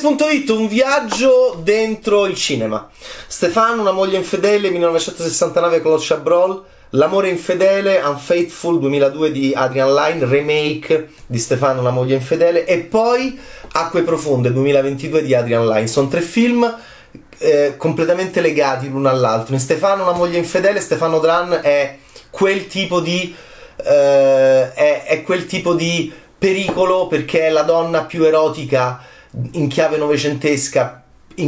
Games.it, un viaggio dentro il cinema. Stefano, una moglie infedele, 1969 con lo Chabrol. L'amore infedele, Unfaithful 2002 di Adrian Lyne, remake di Stefano, una moglie infedele. E poi Acque profonde 2022 di Adrian Lyne. Sono tre film eh, completamente legati l'uno all'altro. In Stefano, una moglie infedele, Stefano Dran è quel tipo di. Eh, è, è quel tipo di pericolo perché è la donna più erotica in chiave novecentesca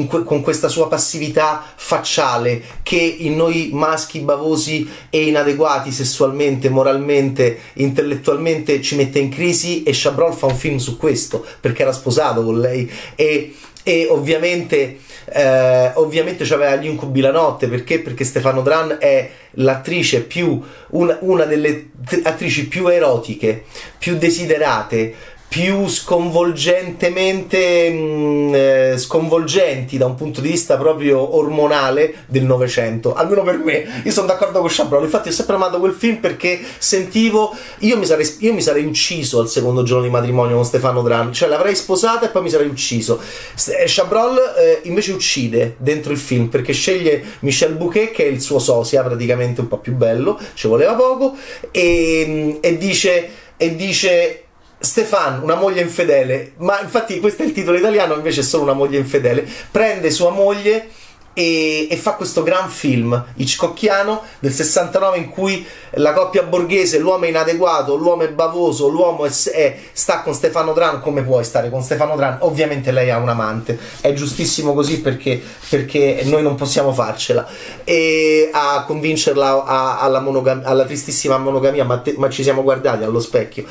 que- con questa sua passività facciale che in noi maschi bavosi e inadeguati sessualmente, moralmente, intellettualmente ci mette in crisi e Chabrol fa un film su questo perché era sposato con lei e, e ovviamente eh, ovviamente c'aveva gli incubi la notte perché? Perché Stefano Dran è l'attrice più una, una delle attrici più erotiche, più desiderate, più sconvolgentemente mh, mm, eh, sconvolgenti da un punto di vista proprio ormonale del Novecento, almeno per me. Io sono d'accordo con Chabrol, infatti ho sempre amato quel film perché sentivo, io mi sarei, io mi sarei ucciso al secondo giorno di matrimonio con Stefano Dran, cioè l'avrei sposata e poi mi sarei ucciso. Eh, Chabrol eh, invece uccide dentro il film perché sceglie Michel Bouquet che è il suo sosia praticamente un po' più bello, ci voleva poco, e, mm, e dice... E dice Stefan, una moglie infedele, ma infatti questo è il titolo italiano, invece è solo una moglie infedele, prende sua moglie e, e, fa questo gran film Hitchcockiano del 69 in cui la coppia borghese, l'uomo è inadeguato, l'uomo è bavoso, l'uomo è, è, sta con Stefano Dran, come puoi stare con Stefano Dran? Ovviamente lei ha un amante, è giustissimo così perché, perché noi non possiamo farcela e a convincerla a, alla, monogam- alla, tristissima monogamia, ma, te, ma, ci siamo guardati allo specchio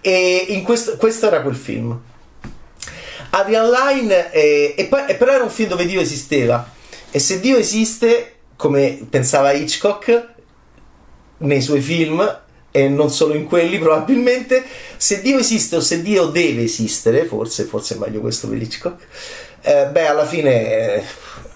e questo, questo era quel film. Adrian Line, eh, e poi, però era un film dove Dio esisteva e se Dio esiste, come pensava Hitchcock nei suoi film, e non solo in quelli probabilmente, se Dio esiste o se Dio deve esistere, forse, forse è meglio questo per Hitchcock, eh, beh alla fine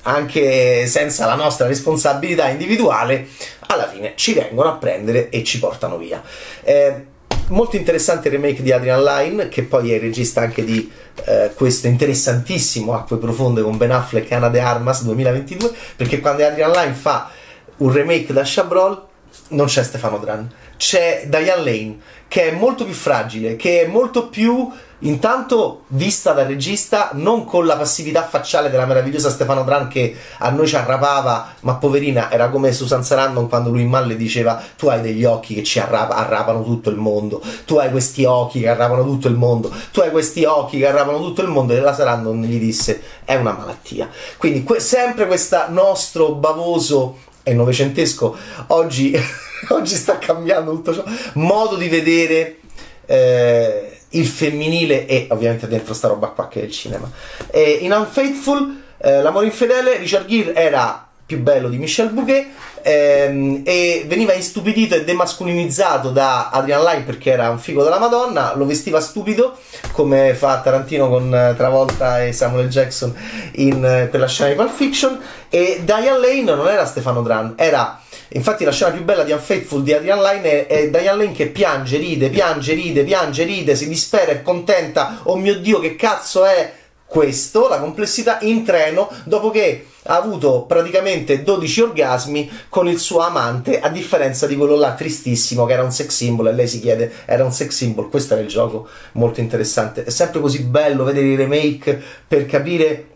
anche senza la nostra responsabilità individuale, alla fine ci vengono a prendere e ci portano via. Eh, molto interessante il remake di Adrian Lyne, che poi è il regista anche di eh, questo interessantissimo Acque Profonde con Ben Affleck e Ana de Armas 2022, perché quando Adrian Lyne fa un remake da Chabrol non c'è Stefano Dran, c'è Diane Lane, che è molto più fragile, che è molto più intanto vista dal regista non con la passività facciale della meravigliosa Stefano Dran che a noi ci arrapava ma poverina era come Susan Sarandon quando lui in Malle diceva tu hai degli occhi che ci arrapa, arrapano tutto il mondo. Tu hai questi occhi che arrapano tutto il mondo. Tu hai questi occhi che arrapano tutto il mondo. E la Sarandon gli disse è una malattia. Quindi que- sempre questo nostro bavoso e novecentesco oggi, oggi sta cambiando tutto ciò. Modo di vedere eh, il femminile e ovviamente dentro sta roba qua che è il cinema. E in Unfaithful, eh, L'amore infedele, Richard Gere era più bello di Michel Bouquet ehm, e veniva istupidito e demascolinizzato da Adrian Lyne perché era un figo della Madonna, lo vestiva stupido come fa Tarantino con eh, Travolta e Samuel Jackson in eh, quella scena di Pulp Fiction e Diane Lane non era Stefano Dran, era Infatti la scena più bella di Unfaithful di Adrian Lyne è, è Diane Lane che piange, ride, piange, ride, piange, ride, si dispera, è contenta, oh mio Dio che cazzo è questo, la complessità in treno, dopo che ha avuto praticamente 12 orgasmi con il suo amante, a differenza di quello là tristissimo che era un sex symbol e lei si chiede, era un sex symbol, questo era il gioco molto interessante. È sempre così bello vedere i remake per capire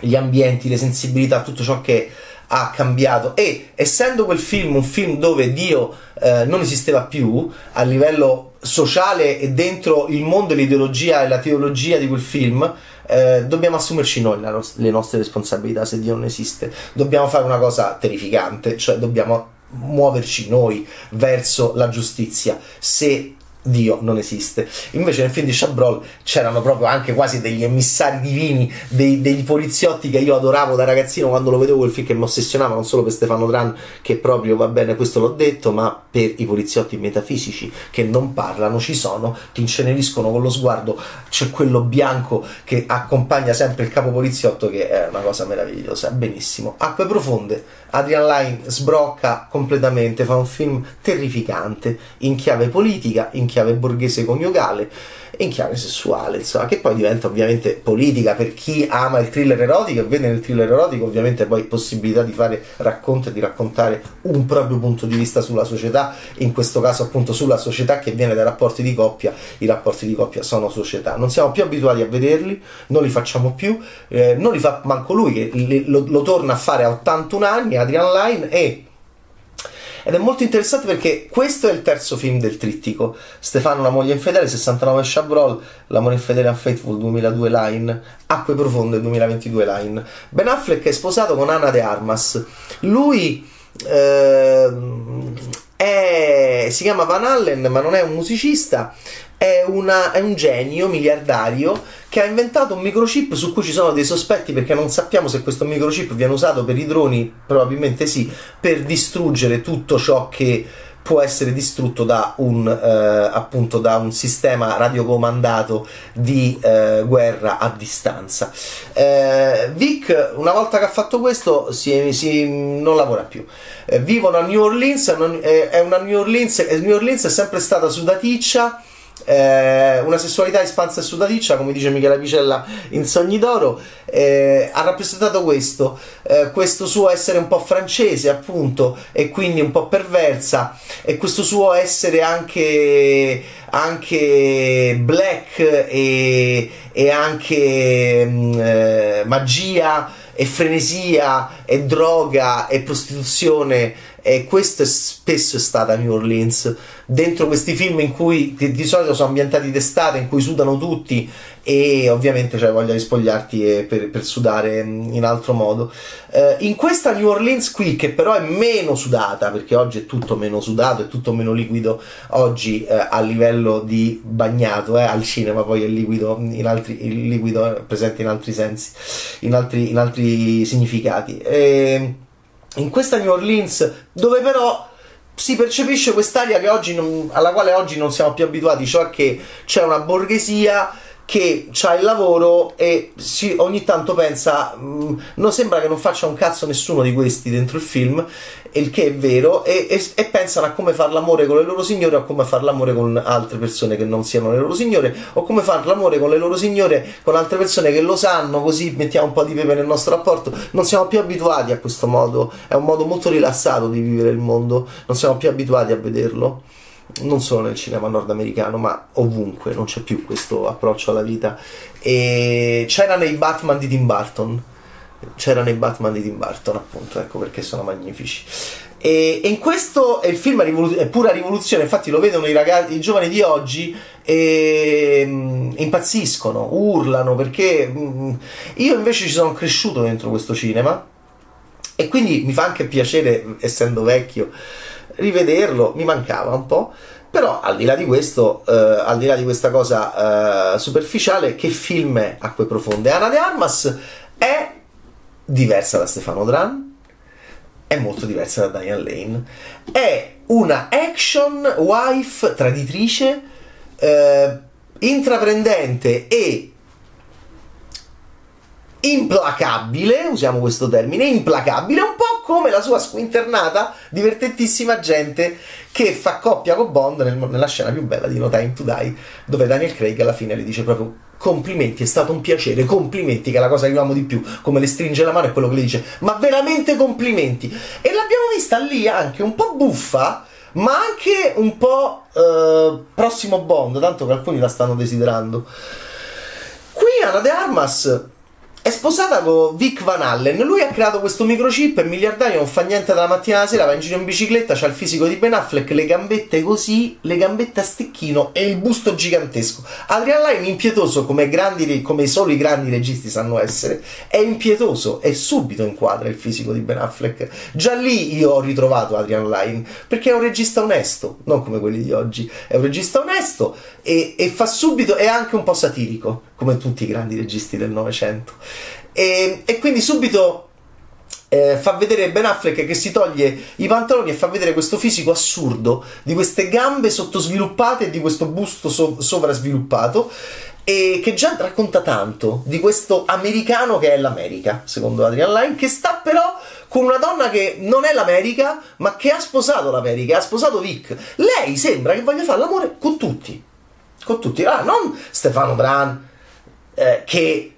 gli ambienti, le sensibilità, tutto ciò che ha cambiato. E essendo quel film un film dove Dio eh, non esisteva più a livello sociale e dentro il mondo l'ideologia e la teologia di quel film eh, dobbiamo assumerci noi no- le nostre responsabilità se Dio non esiste. Dobbiamo fare una cosa terrificante cioè dobbiamo muoverci noi verso la giustizia. Se Dio non esiste. Invece nel film di Chabrol c'erano proprio anche quasi degli emissari divini, dei, degli poliziotti che io adoravo da ragazzino quando lo vedevo quel film che mi ossessionava, non solo per Stefano Dran, che proprio va bene, questo l'ho detto, ma per i poliziotti metafisici che non parlano, ci sono, ti inceneriscono con lo sguardo, c'è quello bianco che accompagna sempre il capo poliziotto che è una cosa meravigliosa, benissimo. Acque profonde, Adrian Lyne sbrocca completamente, fa un film terrificante, in chiave politica, in chiave borghese coniugale in chiave sessuale, insomma, che poi diventa ovviamente politica per chi ama il thriller erotico e vede nel thriller erotico ovviamente poi possibilità di fare racconto e di raccontare un proprio punto di vista sulla società, in questo caso appunto sulla società che viene dai rapporti di coppia, i rapporti di coppia sono società, non siamo più abituati a vederli, non li facciamo più, eh, non li fa manco lui che lo, lo torna a fare a 81 anni, Adrian Line e ed è molto interessante perché questo è il terzo film del trittico. Stefano, la moglie infedele, 69 Chabrol, l'amore infedele Unfaithful 2002 Line, Acque profonde 2022 Line. Ben Affleck è sposato con Anna De Armas. Lui eh, è, si chiama Van Allen, ma non è un musicista è, una, è, un genio miliardario che ha inventato un microchip su cui ci sono dei sospetti perché non sappiamo se questo microchip viene usato per i droni, probabilmente sì, per distruggere tutto ciò che può essere distrutto da un, eh, appunto, da un sistema radiocomandato di eh, guerra a distanza. Eh, Vic, una volta che ha fatto questo, si, si, non lavora più. Eh, vivono a New Orleans, è una New Orleans, New Orleans è sempre stata sudaticcia eh, una sessualità espansa e sudaticcia, come dice Michela Picella in Sogni d'Oro, eh, ha rappresentato questo, eh, questo suo essere un po' francese, appunto, e quindi un po' perversa, e questo suo essere anche, anche black e, e anche mh, mm, eh, magia e frenesia e droga e prostituzione e questo è spesso stata New Orleans. Dentro questi film in cui di solito sono ambientati d'estate in cui sudano tutti e ovviamente c'è voglia di spogliarti per, per, sudare in altro modo. Uh, in questa New Orleans qui che però è meno sudata perché oggi è tutto meno sudato è tutto meno liquido oggi uh, a livello di bagnato eh, al cinema poi è liquido in altri, il liquido è presente in altri sensi in altri, in altri significati. E, in questa New Orleans, dove però si percepisce quest'aria non, alla quale oggi non siamo più abituati, cioè che c'è una borghesia che ha il lavoro e si, ogni tanto pensa mh, mm, non sembra che non faccia un cazzo nessuno di questi dentro il film il che è vero e, e, e, pensano a come fare l'amore con le loro signore o come fare l'amore con altre persone che non siano le loro signore o come fare l'amore con le loro signore con altre persone che lo sanno così mettiamo un po' di pepe nel nostro rapporto. Non siamo più abituati a questo modo è un modo molto rilassato di vivere il mondo non siamo più abituati a vederlo non solo nel cinema nordamericano, ma ovunque non c'è più questo approccio alla vita. E c'era nei Batman di Tim Burton. C'era nei Batman di Tim Burton, appunto, ecco perché sono magnifici. E, e in questo è il film è pura rivoluzione, infatti lo vedono i ragazzi, i giovani di oggi e mh, impazziscono, urlano perché mh, io invece ci sono cresciuto dentro questo cinema e quindi mi fa anche piacere, essendo vecchio, rivederlo, mi mancava un po'. Però al di là di questo, eh, al di là di questa cosa eh, superficiale, che film è Acque Profonde? Anna de Armas è diversa da Stefano Dran, è molto diversa da Diane Lane, è una action wife traditrice, eh, intraprendente e implacabile, usiamo questo termine, implacabile, un po' come la sua squinternata, divertentissima gente che fa coppia con Bond nel, nella scena più bella di No Time to Die, dove Daniel Craig alla fine le dice proprio complimenti, è stato un piacere, complimenti, che è la cosa che amo di più, come le stringe la mano è quello che le dice, ma veramente complimenti. E l'abbiamo vista lì anche un po' buffa, ma anche un po' eh, prossimo Bond, tanto che alcuni la stanno desiderando. Qui Anna De Armas è sposata con Vic Van Allen. Lui ha creato questo microchip, è miliardario, non fa niente dalla mattina alla sera, va in giro in bicicletta, c'ha il fisico di Ben Affleck, le gambette così, le gambette a stecchino e il busto gigantesco. Adrian Lyne impietoso come, grandi, come solo i grandi registi sanno essere, è impietoso e subito inquadra il fisico di Ben Affleck. Già lì io ho ritrovato Adrian Lyne perché è un regista onesto, non come quelli di oggi, è un regista onesto e, e fa subito, è anche un po' satirico, come tutti i grandi registi del Novecento. E, e, quindi subito eh, fa vedere Ben Affleck che si toglie i pantaloni e fa vedere questo fisico assurdo di queste gambe sottosviluppate e di questo busto so- sovrasviluppato e che già racconta tanto di questo americano che è l'America, secondo Adrian Lyne, che sta però con una donna che non è l'America, ma che ha sposato l'America, ha sposato Vic. Lei sembra che voglia fare l'amore con tutti con tutti. Ah, non Stefano Bran eh, che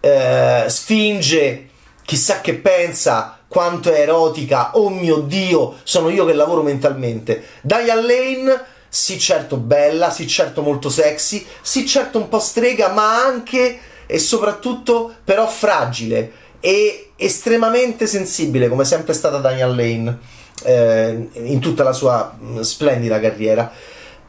eh, sfinge chissà che pensa quanto è erotica, oh mio dio, sono io che lavoro mentalmente. Diane Lane, sì certo bella, sì certo molto sexy, sì certo un po' strega, ma anche e soprattutto però fragile e estremamente sensibile, come sempre è stata Diane Lane eh, in tutta la sua mh, splendida carriera.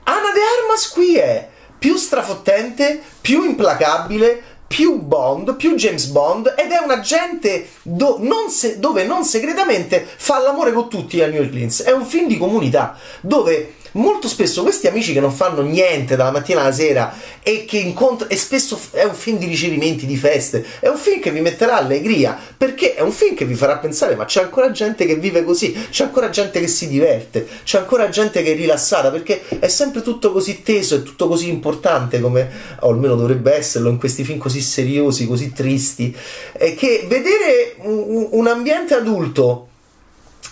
Anna De Armas qui è più strafottente, più implacabile, più Bond, più James Bond ed è un agente do, non se, dove non segretamente fa l'amore con tutti New Orleans. È un film di comunità dove molto spesso questi amici che non fanno niente dalla mattina alla sera e che incontrano e spesso è un film di ricevimenti di feste è un film che vi metterà allegria perché è un film che vi farà pensare ma c'è ancora gente che vive così c'è ancora gente che si diverte c'è ancora gente che è rilassata perché è sempre tutto così teso e tutto così importante come o almeno dovrebbe esserlo in questi film così seriosi così tristi e che vedere un, un ambiente adulto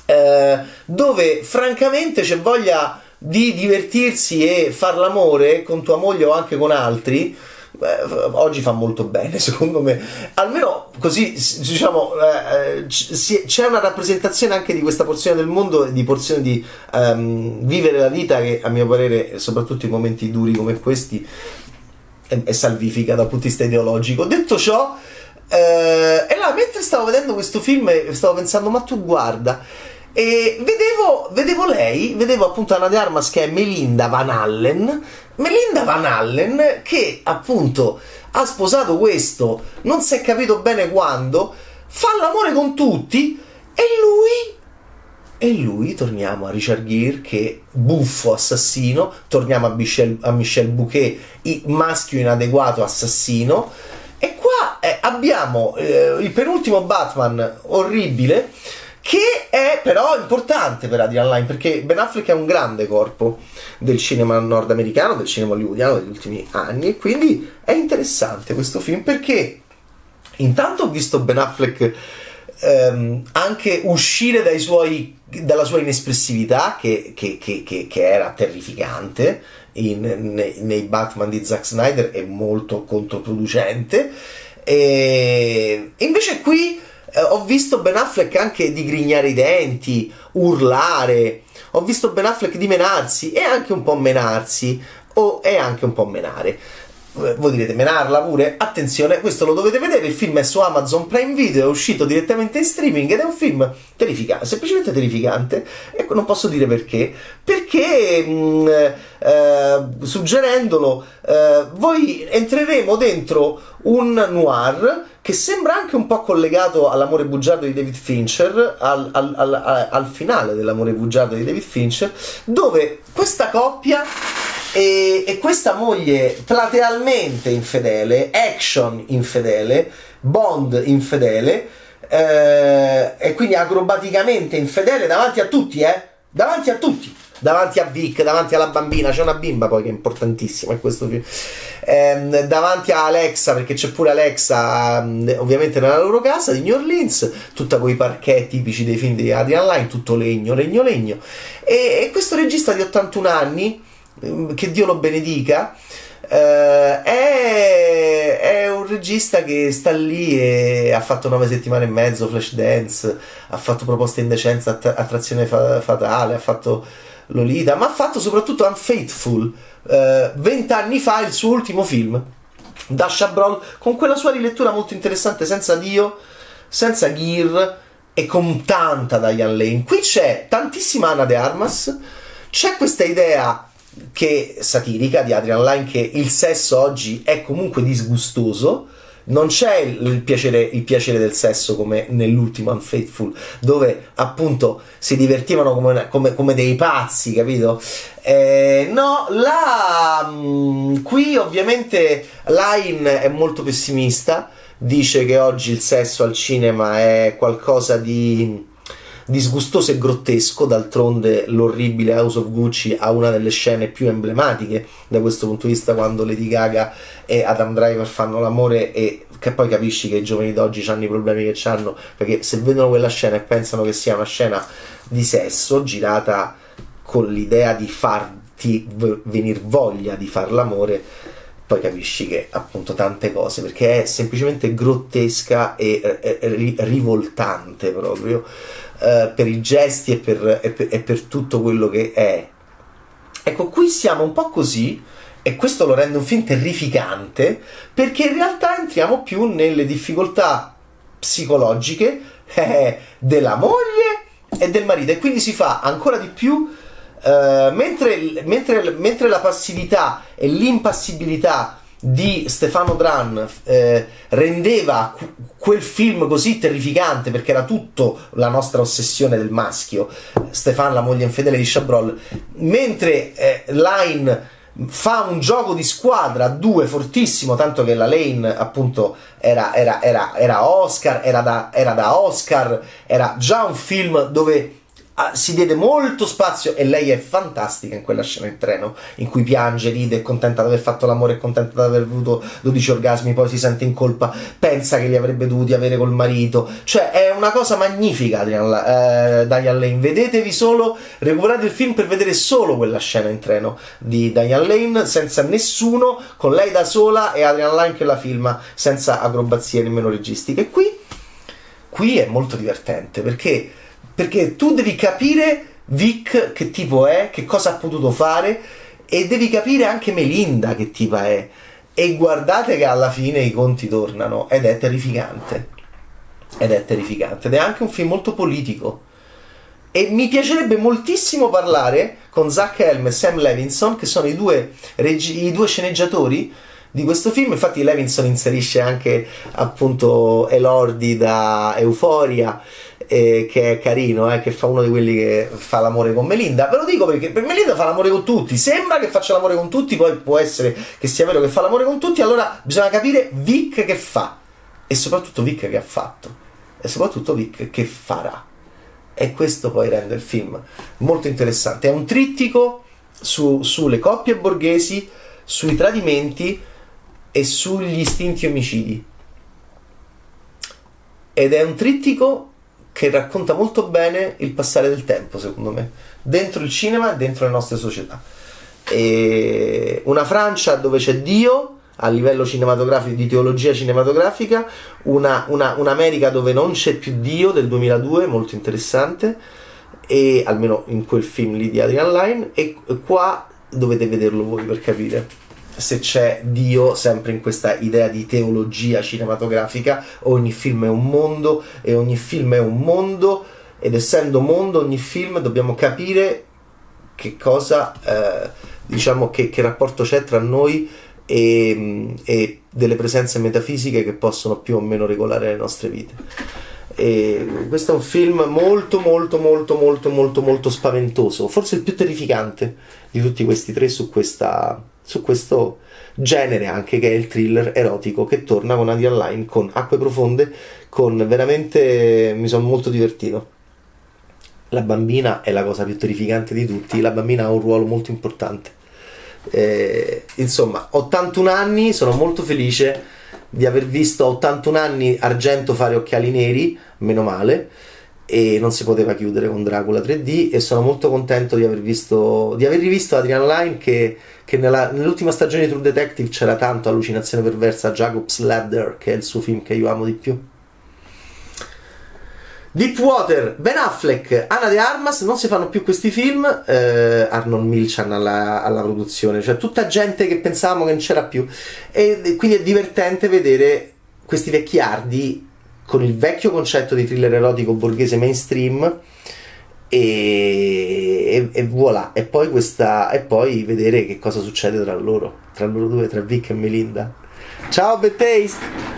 eh, dove francamente c'è voglia di divertirsi e far l'amore con tua moglie o anche con altri, beh, oggi fa molto bene, secondo me. Almeno così, diciamo, eh, c'è una rappresentazione anche di questa porzione del mondo, di porzione di um, vivere la vita che, a mio parere, soprattutto in momenti duri come questi, è, è salvifica dal punto di vista ideologico. Detto ciò, eh, e là, mentre stavo vedendo questo film, stavo pensando, ma tu guarda e vedevo, vedevo lei, vedevo appunto Anna De Armas che è Melinda Van Allen. Melinda Van Allen che appunto ha sposato questo, non si è capito bene quando, fa l'amore con tutti e lui e lui, torniamo a Richard Gere che buffo assassino, torniamo a Michel, a Michel Bouquet, maschio inadeguato assassino. E qua eh, abbiamo eh, il penultimo Batman orribile che è però importante per Adrian Line perché Ben Affleck è un grande corpo del cinema nordamericano, del cinema hollywoodiano degli ultimi anni e quindi è interessante questo film perché intanto ho visto Ben Affleck ehm, anche uscire suoi, dalla sua inespressività che, che, che, che era terrificante in, nei, nei Batman di Zack Snyder e molto controproducente. E invece qui eh, ho visto Ben Affleck anche digrignare i denti, urlare, ho visto Ben Affleck dimenarsi e anche un po' menarsi, o e anche un po' menare. Eh, voi direte menarla pure? Attenzione, questo lo dovete vedere. Il film è su Amazon Prime Video, è uscito direttamente in streaming ed è un film terrificante, semplicemente terrificante. E non posso dire perché. Perché mh, mm, eh, suggerendolo, eh, voi entreremo dentro un noir che sembra anche un po' collegato all'amore bugiardo di David Fincher, al, al, al, al finale dell'amore bugiardo di David Fincher, dove questa coppia e, e questa moglie platealmente infedele, action infedele, Bond infedele, eh, e quindi acrobaticamente infedele davanti a tutti, eh? Davanti a tutti davanti a Vic, davanti alla bambina, c'è una bimba poi che è importantissima in questo film, ehm, davanti a Alexa, perché c'è pure Alexa mm, ovviamente nella loro casa di New Orleans, tutta quei parquet tipici dei film di Adrian Line, tutto legno, legno, legno, e, e questo regista di 81 anni, mm, che Dio lo benedica, Uh, è, è, un regista che sta lì e ha fatto nove settimane e mezzo Flash Dance, ha fatto proposte indecenza, att- attrazione fa- fatale, ha fatto Lolita, ma ha fatto soprattutto Unfaithful, eh, vent'anni fa il suo ultimo film, Dasha Brawl, con quella sua rilettura molto interessante, senza Dio, senza Gear e con tanta Diane Lane. Qui c'è tantissima Anna De Armas, c'è questa idea che satirica di Adrian Line che il sesso oggi è comunque disgustoso non c'è il piacere, il piacere, del sesso come nell'ultimo Unfaithful, dove appunto si divertivano come, come, come dei pazzi, capito? Eh, no, là, mh, mm, qui ovviamente Line è molto pessimista, dice che oggi il sesso al cinema è qualcosa di disgustoso e grottesco, d'altronde l'orribile House of Gucci ha una delle scene più emblematiche da questo punto di vista quando Lady Gaga e Adam Driver fanno l'amore e che poi capisci che i giovani d'oggi hanno i problemi che hanno perché se vedono quella scena e pensano che sia una scena di sesso girata con l'idea di far farti v- venire voglia di far l'amore, poi capisci che appunto tante cose, perché è semplicemente grottesca e, e, e rivoltante proprio eh, per i gesti e per, e per, e per tutto quello che è. Ecco, qui siamo un po' così, e questo lo rende un film terrificante, perché in realtà entriamo più nelle difficoltà psicologiche eh, della moglie e del marito, e quindi si fa ancora di più. Uh, mentre, mentre, mentre la passività e l'impassibilità di Stefano Dran eh, rendeva quel film così terrificante perché era tutto la nostra ossessione del maschio Stefano la moglie infedele di Chabrol mentre eh, Line fa un gioco di squadra a due fortissimo tanto che la Lane appunto era, era, era, era Oscar era da, era da Oscar era già un film dove Ah, si diede molto spazio e lei è fantastica in quella scena in treno in cui piange, ride, è contenta di aver fatto l'amore, è contenta di aver avuto 12 orgasmi, poi si sente in colpa, pensa che li avrebbe dovuti avere col marito. Cioè è una cosa magnifica Diane, eh, Diane Lane. Vedetevi solo, recuperate il film per vedere solo quella scena in treno di Diane Lane senza nessuno, con lei da sola e Adrian Lane che la filma senza acrobazie nemmeno registiche. Qui, qui è molto divertente perché perché tu devi capire Vic che tipo è, che cosa ha potuto fare e devi capire anche Melinda che tipa è. E guardate che alla fine i conti tornano ed è terrificante. Ed è terrificante. Ed è anche un film molto politico. E mi piacerebbe moltissimo parlare con Zach Helm e Sam Levinson, che sono i due, regi- i due sceneggiatori di questo film. Infatti, Levinson inserisce anche appunto Elordi da Euforia eh, che è carino, eh, che fa uno di quelli che fa l'amore con Melinda. Ve lo dico perché per Melinda fa l'amore con tutti. Sembra che faccia l'amore con tutti, poi può essere che sia vero che fa l'amore con tutti. Allora bisogna capire Vic che fa e soprattutto Vic che ha fatto e soprattutto Vic che farà. E questo poi rende il film molto interessante. È un trittico su, sulle coppie borghesi, sui tradimenti e sugli istinti omicidi. Ed è un trittico che racconta molto bene il passare del tempo, secondo me, dentro il cinema e dentro le nostre società. E una Francia dove c'è Dio a livello cinematografico, di teologia cinematografica, una, una, un'America dove non c'è più Dio del 2002, molto interessante, e almeno in quel film lì di Adrian Line, e qua dovete vederlo voi per capire se c'è Dio sempre in questa idea di teologia cinematografica, ogni film è un mondo e ogni film è un mondo ed essendo mondo ogni film dobbiamo capire che cosa, eh, diciamo che, che, rapporto c'è tra noi e, e, delle presenze metafisiche che possono più o meno regolare le nostre vite. E questo è un film molto molto molto molto molto molto spaventoso, forse il più terrificante di tutti questi tre su questa su questo genere anche che è il thriller erotico che torna con Adi Online con acque profonde con veramente mi sono molto divertito. La bambina è la cosa più terrificante di tutti la bambina ha un ruolo molto importante. Eh, insomma 81 anni sono molto felice di aver visto a 81 anni Argento fare occhiali neri meno male e non si poteva chiudere con Dracula 3D e sono molto contento di aver visto di aver rivisto Adrian Line che, che nella, nell'ultima stagione di True Detective c'era tanto allucinazione perversa Jacob's Ladder che è il suo film che io amo di più. Deepwater, Ben Affleck, Anna de Armas, non si fanno più questi film, eh, Arnold Milchan alla, alla, produzione, cioè tutta gente che pensavamo che non c'era più. E quindi è divertente vedere questi vecchiardi con il vecchio concetto di thriller erotico borghese mainstream e, e, e voilà. E poi, questa, e poi vedere che cosa succede tra loro tra loro due, tra Vic e Melinda. Ciao Taste